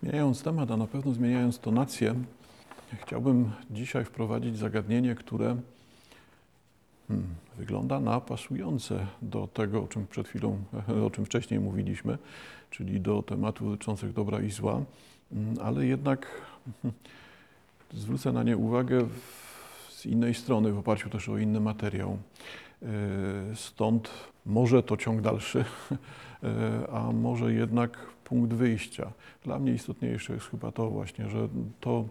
Zmieniając temat, a na pewno zmieniając tonację, chciałbym dzisiaj wprowadzić zagadnienie, które hmm, wygląda na pasujące do tego, o czym przed chwilą, o czym wcześniej mówiliśmy, czyli do tematów dotyczących dobra i zła, hmm, ale jednak hmm, zwrócę na nie uwagę z innej strony, w oparciu też o inny materiał. E, stąd może to ciąg dalszy, e, a może jednak punkt wyjścia. Dla mnie istotniejsze jest chyba to właśnie, że to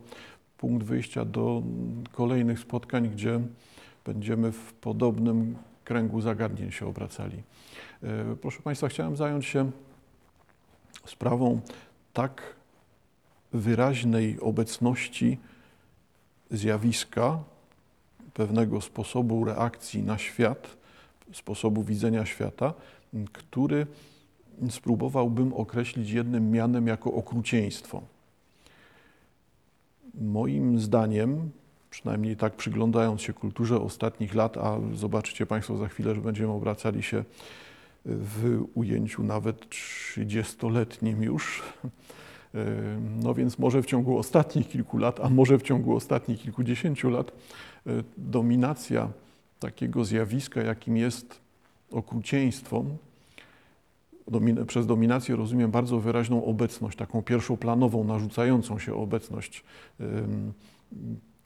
punkt wyjścia do kolejnych spotkań, gdzie będziemy w podobnym kręgu zagadnień się obracali. E, proszę Państwa, chciałem zająć się sprawą tak wyraźnej obecności zjawiska, pewnego sposobu reakcji na świat, sposobu widzenia świata, który spróbowałbym określić jednym mianem jako okrucieństwo. Moim zdaniem, przynajmniej tak przyglądając się kulturze ostatnich lat, a zobaczycie Państwo za chwilę, że będziemy obracali się w ujęciu nawet 30-letnim już, no więc może w ciągu ostatnich kilku lat, a może w ciągu ostatnich kilkudziesięciu lat, dominacja takiego zjawiska, jakim jest okrucieństwo, domin przez dominację rozumiem bardzo wyraźną obecność, taką pierwszoplanową, narzucającą się obecność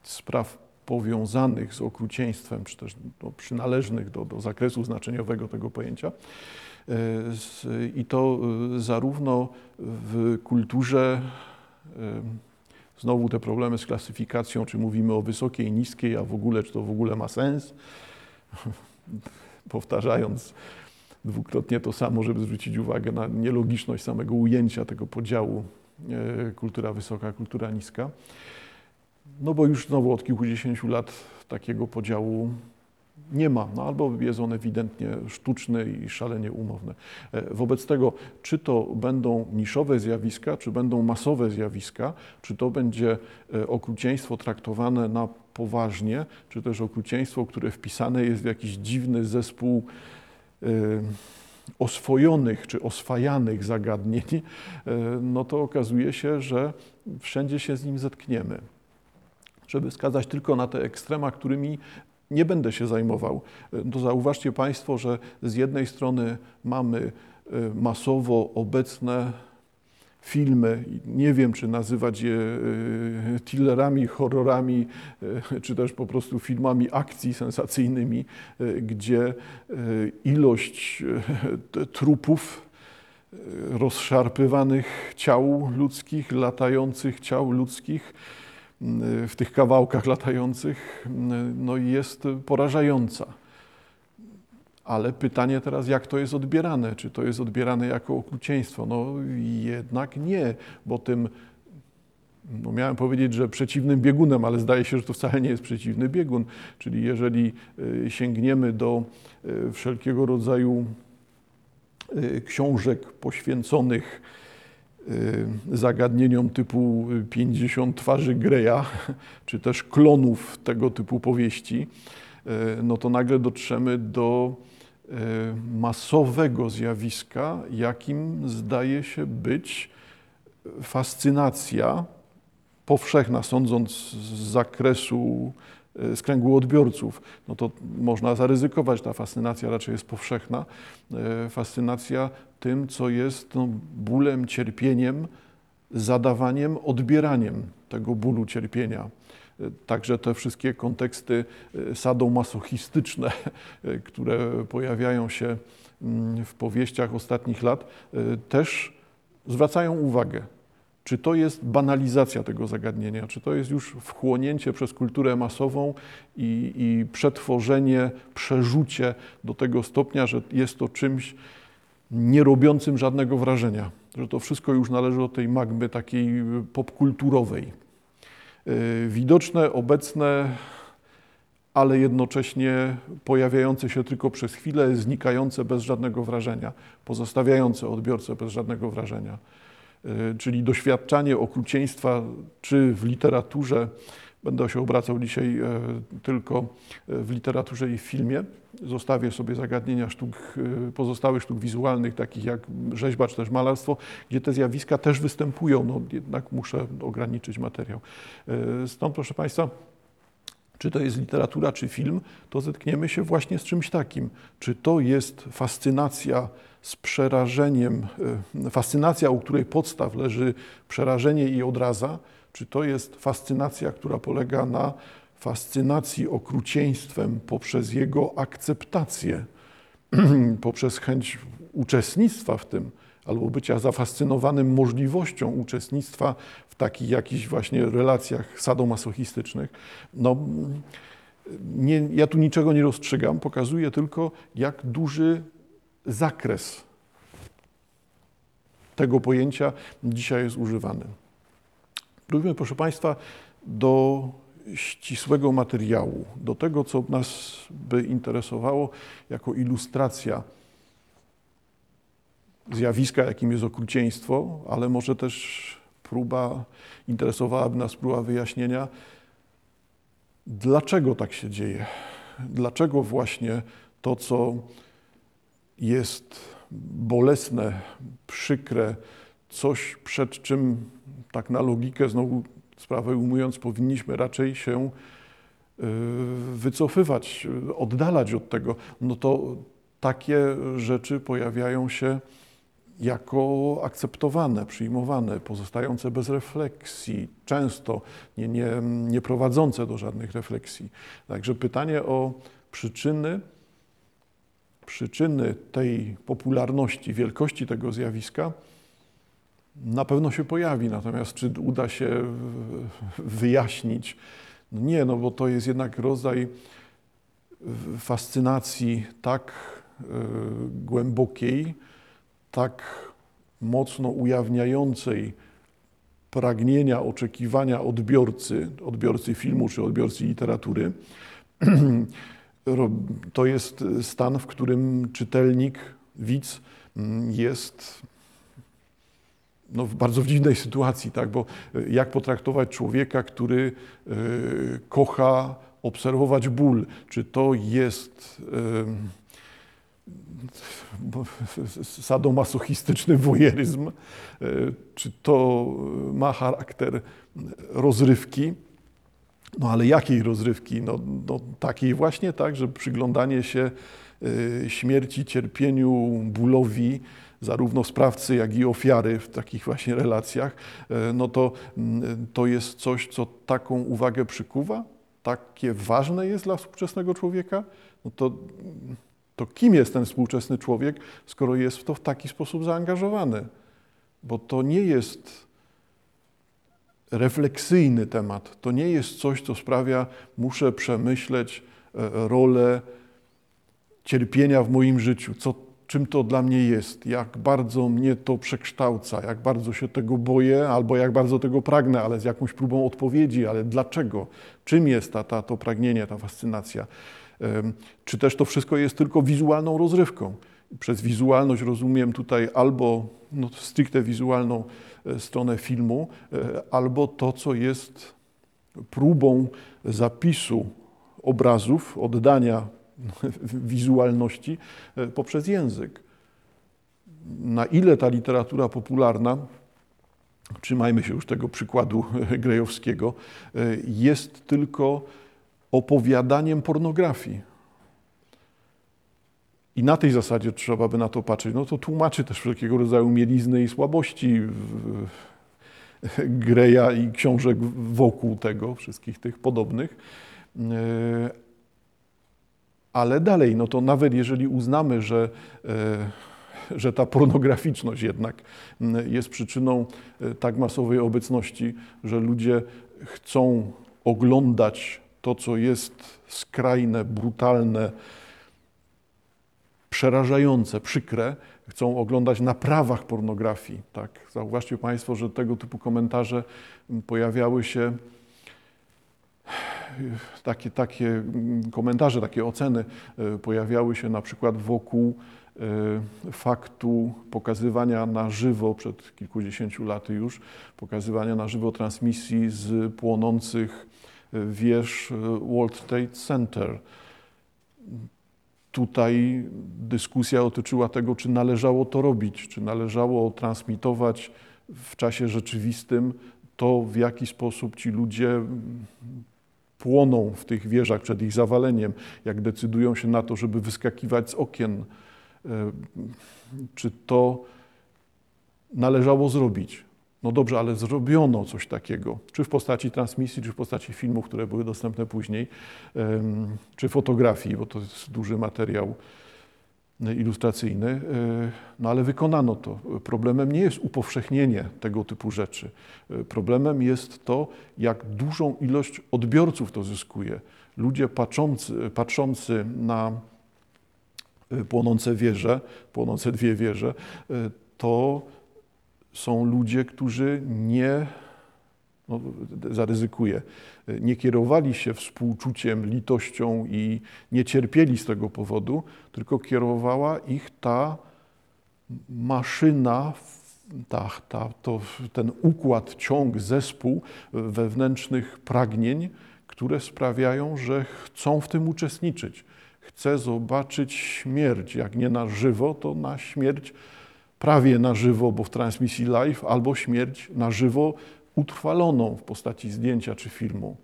spraw powiązanych z okrucieństwem, czy też no, przynależnych do, do zakresu znaczeniowego tego pojęcia. E, I to e, zarówno w kulturze, znowu te problemy z klasyfikacją, czy mówimy o wysokiej, niskiej, a w ogóle, czy to w ogóle ma sens. Powtarzając dwukrotnie to samo, żeby zwrócić uwagę na nielogiczność samego ujęcia tego podziału e, kultura wysoka, kultura niska. No bo już znowu od kilkudziesięciu lat takiego podziału nie ma, no albo jest on ewidentnie sztuczny i szalenie umowny. E, wobec tego, czy to będą niszowe zjawiska, czy będą masowe zjawiska, czy to będzie e, okrucieństwo traktowane na poważnie, czy też okrucieństwo, które wpisane jest w jakiś dziwny zespół oswojonych czy oswajanych zagadnień, no to okazuje się, że wszędzie się z nim zetkniemy żeby wskazać tylko na te ekstrema, którymi nie będę się zajmował. To zauważcie Państwo, że z jednej strony mamy masowo obecne filmy, nie wiem czy nazywać je e, thrillerami, horrorami, e, czy też po prostu filmami akcji sensacyjnymi, gdzie ilość trupów, rozszarpywanych ciał ludzkich, latających ciał ludzkich, w tych kawałkach latających no jest porażająca. Ale pytanie teraz, jak to jest odbierane? Czy to jest odbierane jako okrucieństwo? No jednak nie, bo tym, no miałem powiedzieć, że przeciwnym biegunem, ale zdaje się, że to wcale nie jest przeciwny biegun. Czyli jeżeli y, sięgniemy do y, wszelkiego rodzaju y, książek poświęconych zagadnieniom typu 50 twarzy Greya, czy też klonów tego typu powieści, no to nagle dotrzemy do masowego zjawiska, jakim zdaje się być fascynacja powszechna, sądząc z zakresu E, z kręgu odbiorców, no to można zaryzykować, ta fascynacja raczej jest powszechna. E, fascynacja tym, co jest no, bólem, cierpieniem, zadawaniem, odbieraniem tego bólu, cierpienia. Także te wszystkie konteksty sadomasochistyczne, które pojawiają się mm, w powieściach ostatnich lat, też zwracają uwagę czy to jest banalizacja tego zagadnienia, czy to jest już wchłonięcie przez kulturę masową i, i przetworzenie, przerzucie do tego stopnia, że jest to czymś nie robiącym żadnego wrażenia, że to wszystko już należy do tej magmy takiej popkulturowej. Y, widoczne, obecne, ale jednocześnie pojawiające się tylko przez chwilę, znikające bez żadnego wrażenia, pozostawiające odbiorcę bez żadnego wrażenia. E, czyli doświadczanie okrucieństwa, czy w literaturze, Będę się obracał dzisiaj tylko w literaturze i w filmie. Zostawię sobie zagadnienia sztuk, pozostałych sztuk wizualnych, takich jak rzeźba czy też malarstwo, gdzie te zjawiska też występują. No, jednak muszę ograniczyć materiał. Stąd, proszę Państwa, czy to jest literatura, czy film, to zetkniemy się właśnie z czymś takim. Czy to jest fascynacja z przerażeniem, e, fascynacja, u której podstaw leży przerażenie i odraza, czy to jest fascynacja, która polega na fascynacji okrucieństwem poprzez jego akceptację, poprzez chęć uczestnictwa w tym, albo bycia zafascynowanym możliwością uczestnictwa w takich jakichś właśnie relacjach sadomasochistycznych. No, nie, ja tu niczego nie rozstrzygam, pokazuję tylko, jak duży zakres tego pojęcia dzisiaj jest używany. Wróćmy, proszę Państwa, do ścisłego materiału, do tego, co nas by interesowało jako ilustracja zjawiska, jakim jest okrucieństwo, ale może też próba, interesowałaby nas próba wyjaśnienia, dlaczego tak się dzieje. Dlaczego właśnie to, co jest bolesne, przykre, coś przed czym tak na logikę znowu sprawę ujmując powinniśmy raczej się y, wycofywać, oddalać od tego, no to takie rzeczy pojawiają się jako akceptowane, przyjmowane, pozostające bez refleksji, często nie, nie, nie prowadzące do żadnych refleksji. Także pytanie o przyczyny, przyczyny tej popularności, wielkości tego zjawiska na pewno się pojawi. Natomiast czy uda się wyjaśnić? No nie, no bo to jest jednak rodzaj fascynacji tak y, głębokiej, tak mocno ujawniającej pragnienia, oczekiwania odbiorcy, odbiorcy filmu czy odbiorcy literatury, to jest stan, w którym czytelnik, widz mm, jest no, w bardzo dziwnej sytuacji, tak? bo jak potraktować człowieka, który y, kocha obserwować ból? Czy to jest y, sadomasochistyczny wojeryzm, e, czy to ma charakter rozrywki. No ale jakiej rozrywki? No, no takiej właśnie, tak, że przyglądanie się śmierci, cierpieniu, bólowi, zarówno sprawcy, jak i ofiary w takich właśnie relacjach, e, no to, to jest coś, co taką uwagę przykuwa, takie ważne jest dla współczesnego człowieka, no to to kim jest ten współczesny człowiek, skoro jest w to w taki sposób zaangażowany? Bo to nie jest refleksyjny temat, to nie jest coś, co sprawia, muszę przemyśleć e, rolę cierpienia w moim życiu, co, czym to dla mnie jest, jak bardzo mnie to przekształca, jak bardzo się tego boję, albo jak bardzo tego pragnę, ale z jakąś próbą odpowiedzi, ale dlaczego, czym jest ta, ta, to pragnienie, ta fascynacja. Czy też to wszystko jest tylko wizualną rozrywką? Przez wizualność rozumiem tutaj albo no, stricte wizualną e, stronę filmu, e, albo to, co jest próbą zapisu obrazów, oddania wizualności e, poprzez język. Na ile ta literatura popularna, trzymajmy się już tego przykładu Grejowskiego, jest tylko opowiadaniem pornografii. I na tej zasadzie trzeba by na to patrzeć. No to tłumaczy też wszelkiego rodzaju mielizny i słabości Greja i książek wokół tego, wszystkich tych podobnych. Ale dalej, no to nawet jeżeli uznamy, że, e, że ta pornograficzność jednak jest przyczyną e, tak masowej obecności, że ludzie chcą oglądać to, co jest skrajne, brutalne, przerażające, przykre, chcą oglądać na prawach pornografii. Tak? Zauważcie Państwo, że tego typu komentarze pojawiały się, takie, takie komentarze, takie oceny e, pojawiały się na przykład wokół e, faktu pokazywania na żywo, przed kilkudziesięciu laty już, pokazywania na żywo transmisji z płonących wież World Trade Center. Tutaj dyskusja dotyczyła tego, czy należało to robić, czy należało transmitować w czasie rzeczywistym to, w jaki sposób ci ludzie płoną w tych wieżach przed ich zawaleniem, jak decydują się na to, żeby wyskakiwać z okien. E, czy to należało zrobić? No dobrze, ale zrobiono coś takiego, czy w postaci transmisji, czy w postaci filmów, które były dostępne później, czy fotografii, bo to jest duży materiał ilustracyjny, e, no ale wykonano to. Problemem nie jest upowszechnienie tego typu rzeczy. E, problemem jest to, jak dużą ilość odbiorców to zyskuje. Ludzie patrzący, patrzący na e, płonące wieże, płonące dwie wieże, to są ludzie, którzy nie, no, nie kierowali się współczuciem, litością i nie cierpieli z tego powodu, tylko kierowała ich ta maszyna, ta, ta, to, ten układ, ciąg, zespół wewnętrznych pragnień, które sprawiają, że chcą w tym uczestniczyć. Chcę zobaczyć śmierć, jak nie na żywo, to na śmierć prawie na żywo, bo w transmisji live, albo śmierć na żywo utrwaloną w postaci zdjęcia czy filmu.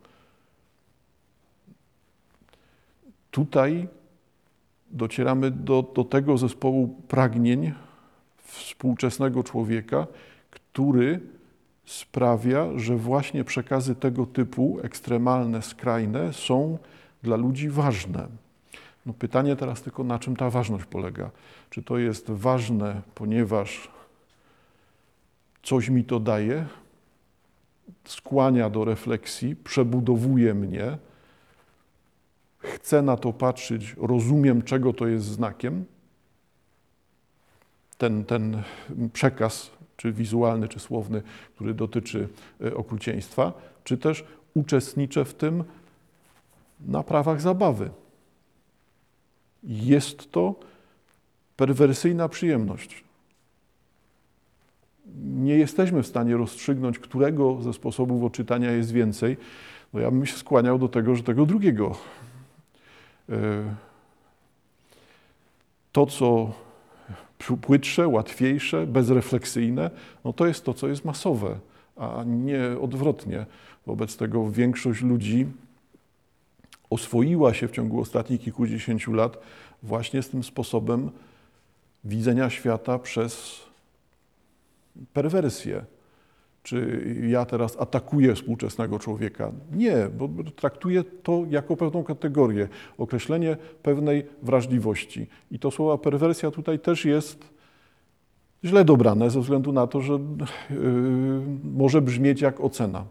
Tutaj docieramy do, do tego zespołu pragnień współczesnego człowieka, który sprawia, że właśnie przekazy tego typu, ekstremalne, skrajne, są dla ludzi ważne. No pytanie teraz tylko, na czym ta ważność polega? Czy to jest ważne, ponieważ coś mi to daje, skłania do refleksji, przebudowuje mnie, chcę na to patrzeć, rozumiem, czego to jest znakiem. Ten, ten przekaz, czy wizualny, czy słowny, który dotyczy e, okrucieństwa, czy też uczestniczę w tym na prawach zabawy. Jest to perwersyjna przyjemność. Nie jesteśmy w stanie rozstrzygnąć, którego ze sposobów odczytania jest więcej. No ja bym się skłaniał do tego, że tego drugiego. E, to, co płytsze, łatwiejsze, bezrefleksyjne, no to jest to, co jest masowe, a nie odwrotnie. Wobec tego większość ludzi oswoiła się w ciągu ostatnich kilkudziesięciu lat właśnie z tym sposobem widzenia świata przez perwersję. Czy ja teraz atakuję współczesnego człowieka? Nie, bo traktuję to jako pewną kategorię, określenie pewnej wrażliwości. I to słowa perwersja tutaj też jest źle dobrane ze względu na to, że yy, może brzmieć jak ocena.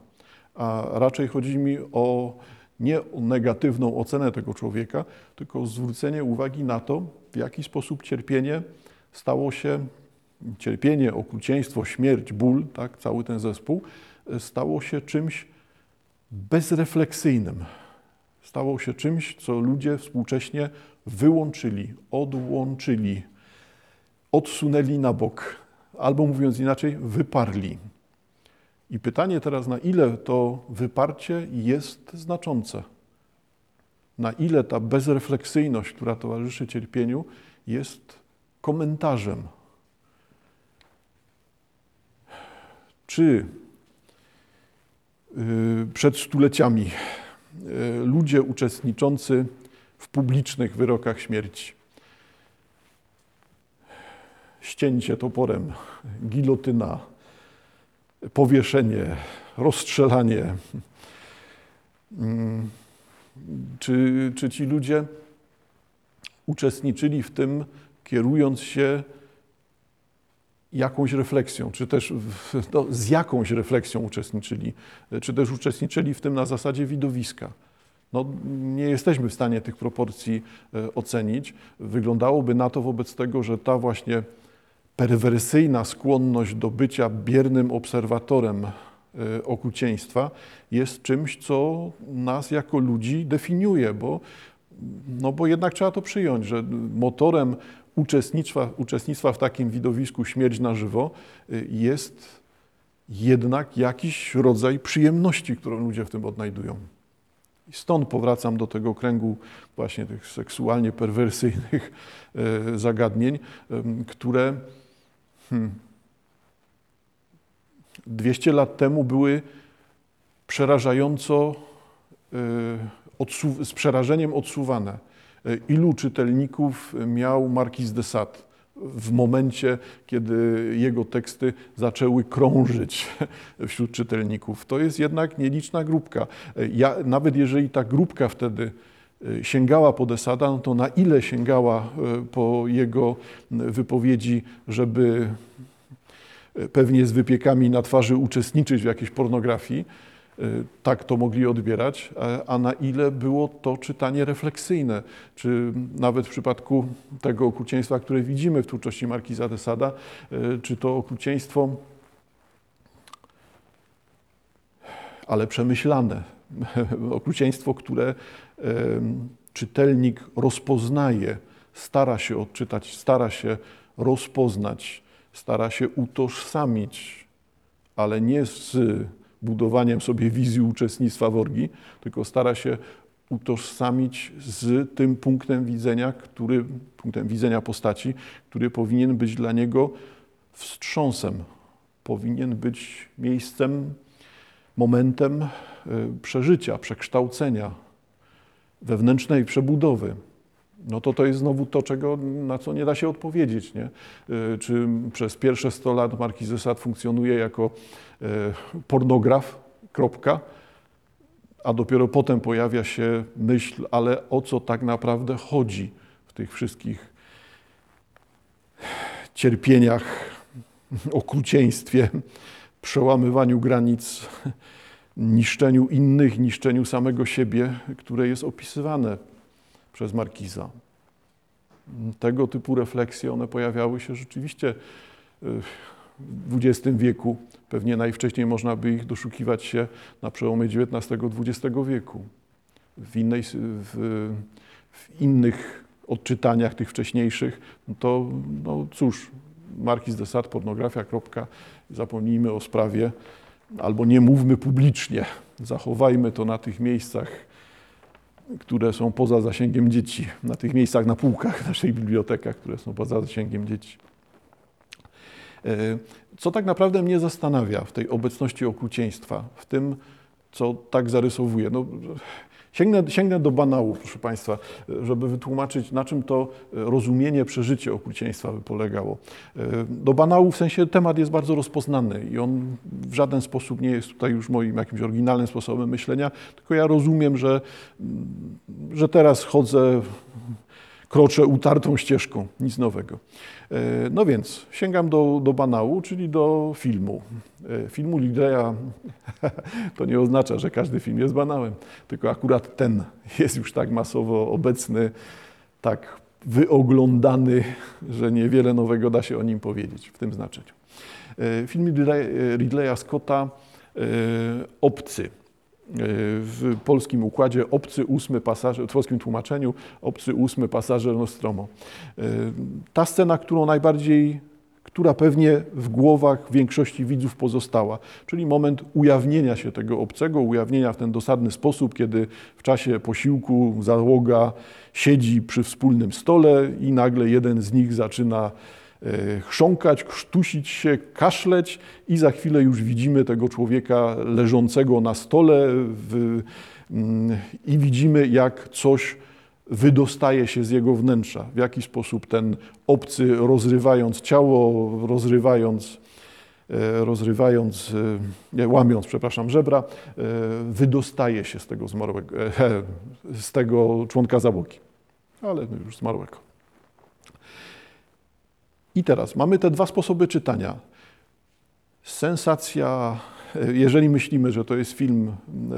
A raczej chodzi mi o nie o negatywną ocenę tego człowieka, tylko zwrócenie uwagi na to, w jaki sposób cierpienie stało się, cierpienie, okrucieństwo, śmierć, ból, tak, cały ten zespół, stało się czymś bezrefleksyjnym. Stało się czymś, co ludzie współcześnie wyłączyli, odłączyli, odsunęli na bok, albo mówiąc inaczej, wyparli. I pytanie teraz, na ile to wyparcie jest znaczące? Na ile ta bezrefleksyjność, która towarzyszy cierpieniu, jest komentarzem? Czy y, przed stuleciami y, ludzie uczestniczący w publicznych wyrokach śmierci, ścięcie toporem, gilotyna, powieszenie, rozstrzelanie. Mm, czy, czy ci ludzie uczestniczyli w tym, kierując się jakąś refleksją, czy też no, z jakąś refleksją uczestniczyli, czy też uczestniczyli w tym na zasadzie widowiska. No, nie jesteśmy w stanie tych proporcji e, ocenić. Wyglądałoby na to wobec tego, że ta właśnie perwersyjna skłonność do bycia biernym obserwatorem e, okrucieństwa jest czymś, co nas jako ludzi definiuje, bo, no bo jednak trzeba to przyjąć, że motorem uczestnictwa, uczestnictwa w takim widowisku śmierć na żywo e, jest jednak jakiś rodzaj przyjemności, którą ludzie w tym odnajdują. I stąd powracam do tego kręgu właśnie tych seksualnie perwersyjnych e, zagadnień, które hmm, 200 lat temu były przerażająco z przerażeniem odsuwane. E, ilu czytelników miał Marquis de Sade w momencie, kiedy jego teksty zaczęły krążyć wśród czytelników? To jest jednak nieliczna grupka. E, ja, nawet jeżeli ta grupka wtedy e, sięgała po Desada, no to na ile sięgała po jego wypowiedzi, żeby pewnie z wypiekami na twarzy uczestniczyć w jakiejś pornografii, tak to mogli odbierać, a na ile było to czytanie refleksyjne. Czy nawet w przypadku tego okrucieństwa, które widzimy w twórczości Markiza de Sada, y, czy to okrucieństwo, ale przemyślane, okrucieństwo, które czytelnik rozpoznaje, stara się odczytać, stara się rozpoznać, stara się utożsamić, ale nie z budowaniem sobie wizji uczestnictwa w orgii, tylko stara się utożsamić z tym punktem widzenia, który, punktem widzenia postaci, który powinien być dla niego wstrząsem, powinien być miejscem, momentem e, przeżycia, przekształcenia, wewnętrznej przebudowy no to to jest znowu to, czego, na co nie da się odpowiedzieć. Nie? E, czy przez pierwsze 100 lat Markiz de Sade funkcjonuje jako e, pornograf, kropka, a dopiero potem pojawia się myśl, ale o co tak naprawdę chodzi w tych wszystkich cierpieniach, okrucieństwie, przełamywaniu granic, niszczeniu innych, niszczeniu samego siebie, które jest opisywane przez Markiza. Tego typu refleksje, one pojawiały się rzeczywiście y, w XX wieku. Pewnie najwcześniej można by ich doszukiwać się na przełomie XIX-XX wieku. W, innej, w, w innych odczytaniach tych wcześniejszych, no to no cóż, Markiz de Sade, pornografia, kropka, zapomnijmy o sprawie, albo nie mówmy publicznie, zachowajmy to na tych miejscach które są poza zasięgiem dzieci, na tych miejscach na półkach w naszych bibliotekach, które są poza zasięgiem dzieci. E, co tak naprawdę mnie zastanawia w tej obecności okrucieństwa, w tym, co tak zarysowuje. No, Sięgnę, sięgnę do banałów, proszę Państwa, żeby wytłumaczyć, na czym to rozumienie, przeżycie okrucieństwa by polegało. Do banałów w sensie temat jest bardzo rozpoznany i on w żaden sposób nie jest tutaj już moim jakimś oryginalnym sposobem myślenia, tylko ja rozumiem, że, że teraz chodzę, kroczę utartą ścieżką, nic nowego. E, no więc sięgam do, do banału, czyli do filmu. E, filmu Lidleya to nie oznacza, że każdy film jest banałem, tylko akurat ten jest już tak masowo obecny, tak wyoglądany, że niewiele nowego da się o nim powiedzieć w tym znaczeniu. E, film Ridleya Scotta Obcy w polskim układzie obcy ósmy pasażer, w polskim tłumaczeniu obcy ósmy pasażer Nostromo. Ta scena, którą najbardziej, która pewnie w głowach większości widzów pozostała, czyli moment ujawnienia się tego obcego, ujawnienia w ten dosadny sposób, kiedy w czasie posiłku załoga siedzi przy wspólnym stole i nagle jeden z nich zaczyna E, chrząkać, krztusić się, kaszleć i za chwilę już widzimy tego człowieka leżącego na stole w, mm, i widzimy, jak coś wydostaje się z jego wnętrza. W jaki sposób ten obcy, rozrywając ciało, rozrywając, e, rozrywając, nie, łamiąc, przepraszam, żebra, e, wydostaje się z tego zmarłego, z tego członka załogi, ale już zmarłego. I teraz mamy te dwa sposoby czytania. Sensacja, jeżeli myślimy, że to jest film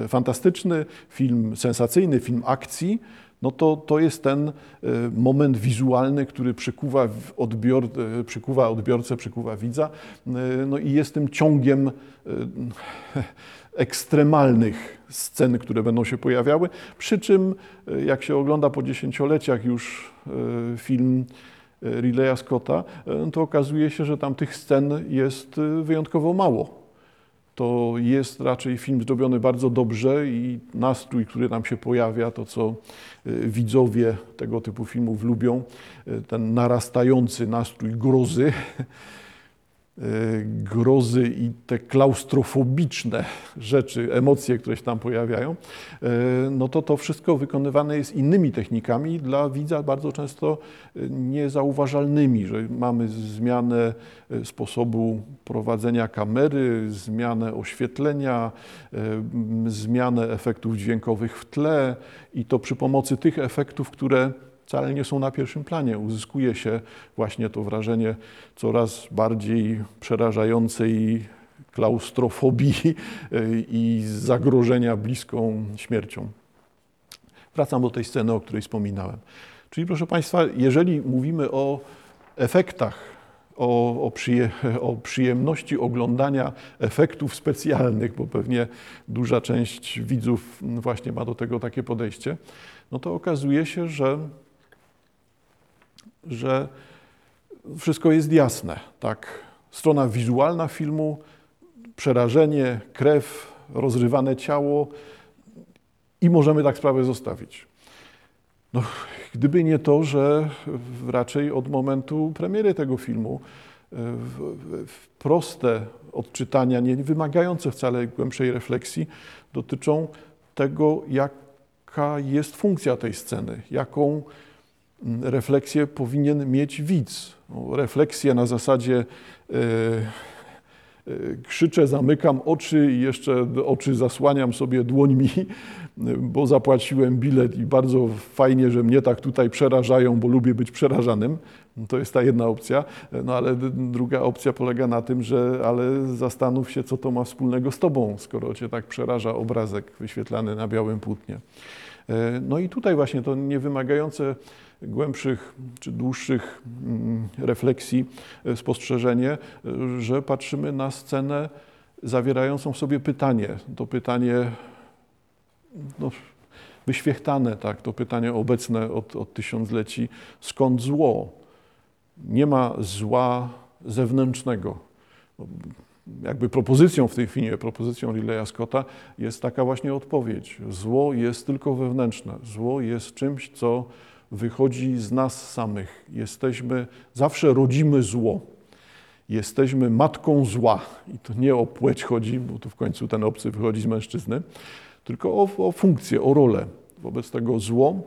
e, fantastyczny, film sensacyjny, film akcji, no to to jest ten e, moment wizualny, który przykuwa, odbior, e, przykuwa odbiorcę, przykuwa widza, no i jest tym ciągiem ekstremalnych scen, które będą się pojawiały, przy czym jak się ogląda po dziesięcioleciach już film Rileya Scotta, e, to okazuje się, że tam tych scen jest e, wyjątkowo mało. to jest raczej film zrobiony bardzo dobrze i nastrój, który nam się pojawia, to co y, widzowie tego typu filmów lubią, ten narastający nastrój grozy, grozy i te klaustrofobiczne rzeczy, emocje, które się tam pojawiają, no to to wszystko wykonywane jest innymi technikami, dla widza bardzo często niezauważalnymi, że mamy zmianę sposobu prowadzenia kamery, zmianę oświetlenia, zmianę efektów dźwiękowych w tle i to przy pomocy tych efektów, które wcale nie są na pierwszym planie. Uzyskuje się właśnie to wrażenie coraz bardziej przerażającej klaustrofobii e, i zagrożenia bliską śmiercią. Wracam do tej sceny, o której wspominałem. Czyli proszę Państwa, jeżeli mówimy o efektach o, o, przyje, o, przyjemności oglądania efektów specjalnych, bo pewnie duża część widzów właśnie ma do tego takie podejście, no to okazuje się, że, że wszystko jest jasne. Tak? Strona wizualna filmu, przerażenie, krew, rozrywane ciało i możemy tak sprawę zostawić. No, gdyby nie to, że raczej od momentu premiery tego filmu e, proste odczytania, nie wymagające wcale głębszej refleksji, dotyczą tego, jaka jest funkcja tej sceny, jaką refleksję powinien mieć widz. No, refleksję na zasadzie e, e, krzyczę, zamykam oczy i jeszcze oczy zasłaniam sobie dłońmi, bo zapłaciłem bilet i bardzo fajnie, że mnie tak tutaj przerażają, bo lubię być przerażanym. To jest ta jedna opcja. No ale druga opcja polega na tym, że ale zastanów się, co to ma wspólnego z tobą, skoro cię tak przeraża obrazek wyświetlany na białym płótnie. E, no i tutaj właśnie to niewymagające głębszych czy dłuższych mm, refleksji e, spostrzeżenie, e, że patrzymy na scenę zawierającą w sobie pytanie. To pytanie no, wyświechtane, tak, to pytanie obecne od, od tysiącleci, skąd zło? Nie ma zła zewnętrznego. Jakby propozycją w tej chwili, propozycją Rileya Scotta jest taka właśnie odpowiedź. Zło jest tylko wewnętrzne. Zło jest czymś, co wychodzi z nas samych. Jesteśmy, zawsze rodzimy zło. Jesteśmy matką zła. I to nie o płeć chodzi, bo tu w końcu ten obcy wychodzi z mężczyzny, tylko o, o funkcję, o rolę. Wobec tego zło,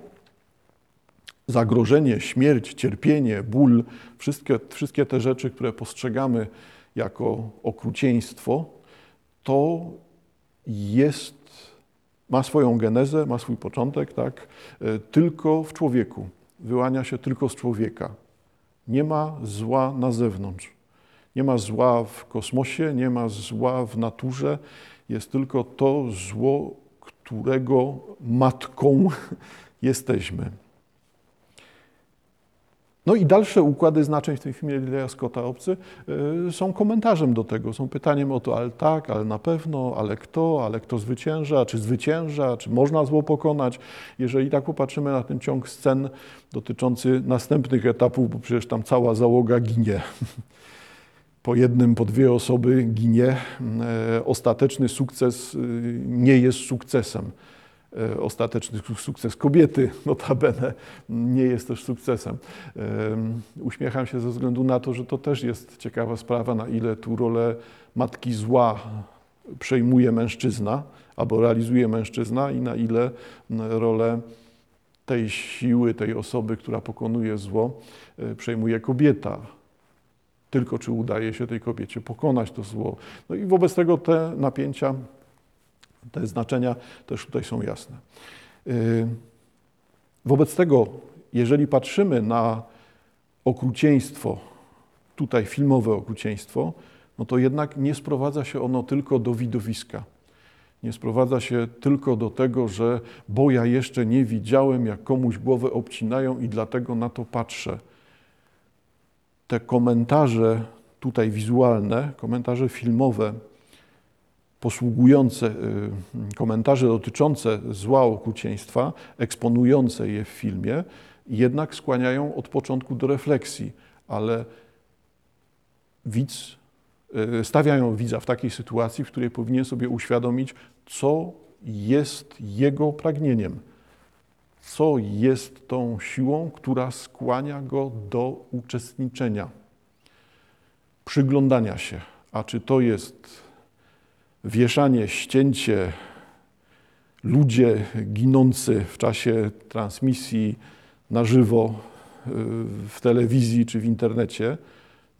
zagrożenie, śmierć, cierpienie, ból, wszystkie, wszystkie te rzeczy, które postrzegamy jako okrucieństwo, to jest, ma swoją genezę, ma swój początek, tak, e, tylko w człowieku. Wyłania się tylko z człowieka. Nie ma zła na zewnątrz. Nie ma zła w kosmosie, nie ma zła w naturze. Jest tylko to zło, którego matką jesteśmy. No i dalsze układy znaczeń w tym filmie Lileya Scotta Obcy y, są komentarzem do tego, są pytaniem o to, ale tak, ale na pewno, ale kto, ale kto zwycięża, czy zwycięża, czy można zło pokonać. Jeżeli tak popatrzymy na ten ciąg scen dotyczący następnych etapów, bo przecież tam cała załoga ginie. po jednym, po dwie osoby ginie, e, ostateczny sukces e, nie jest sukcesem. E, ostateczny sukces kobiety, notabene, nie jest też sukcesem. Uśmiecham się ze względu na to, że to też jest ciekawa sprawa, na ile tu rolę matki zła przejmuje mężczyzna albo realizuje mężczyzna i na ile rolę tej siły, tej osoby, która pokonuje zło, przejmuje kobieta tylko czy udaje się tej kobiecie pokonać to zło. No i wobec tego te napięcia, te znaczenia też tutaj są jasne. Y, wobec tego, jeżeli patrzymy na okrucieństwo, tutaj filmowe okrucieństwo, no to jednak nie sprowadza się ono tylko do widowiska. Nie sprowadza się tylko do tego, że bo ja jeszcze nie widziałem, jak komuś głowę obcinają i dlatego na to patrzę te komentarze tutaj wizualne, komentarze filmowe, posługujące, y, komentarze dotyczące zła okrucieństwa, eksponujące je w filmie, jednak skłaniają od początku do refleksji, ale widz y, stawiają widza w takiej sytuacji, w której powinien sobie uświadomić, co jest jego pragnieniem, co jest tą siłą, która skłania go do uczestniczenia, przyglądania się. A czy to jest wieszanie, ścięcie, ludzie ginący w czasie transmisji na żywo y, w telewizji czy w internecie,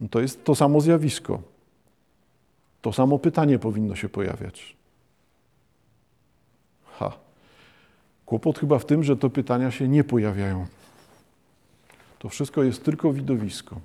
no to jest to samo zjawisko. To samo pytanie powinno się pojawiać. Ha. Kłopot chyba w tym, że to pytania się nie pojawiają. To wszystko jest tylko widowisko.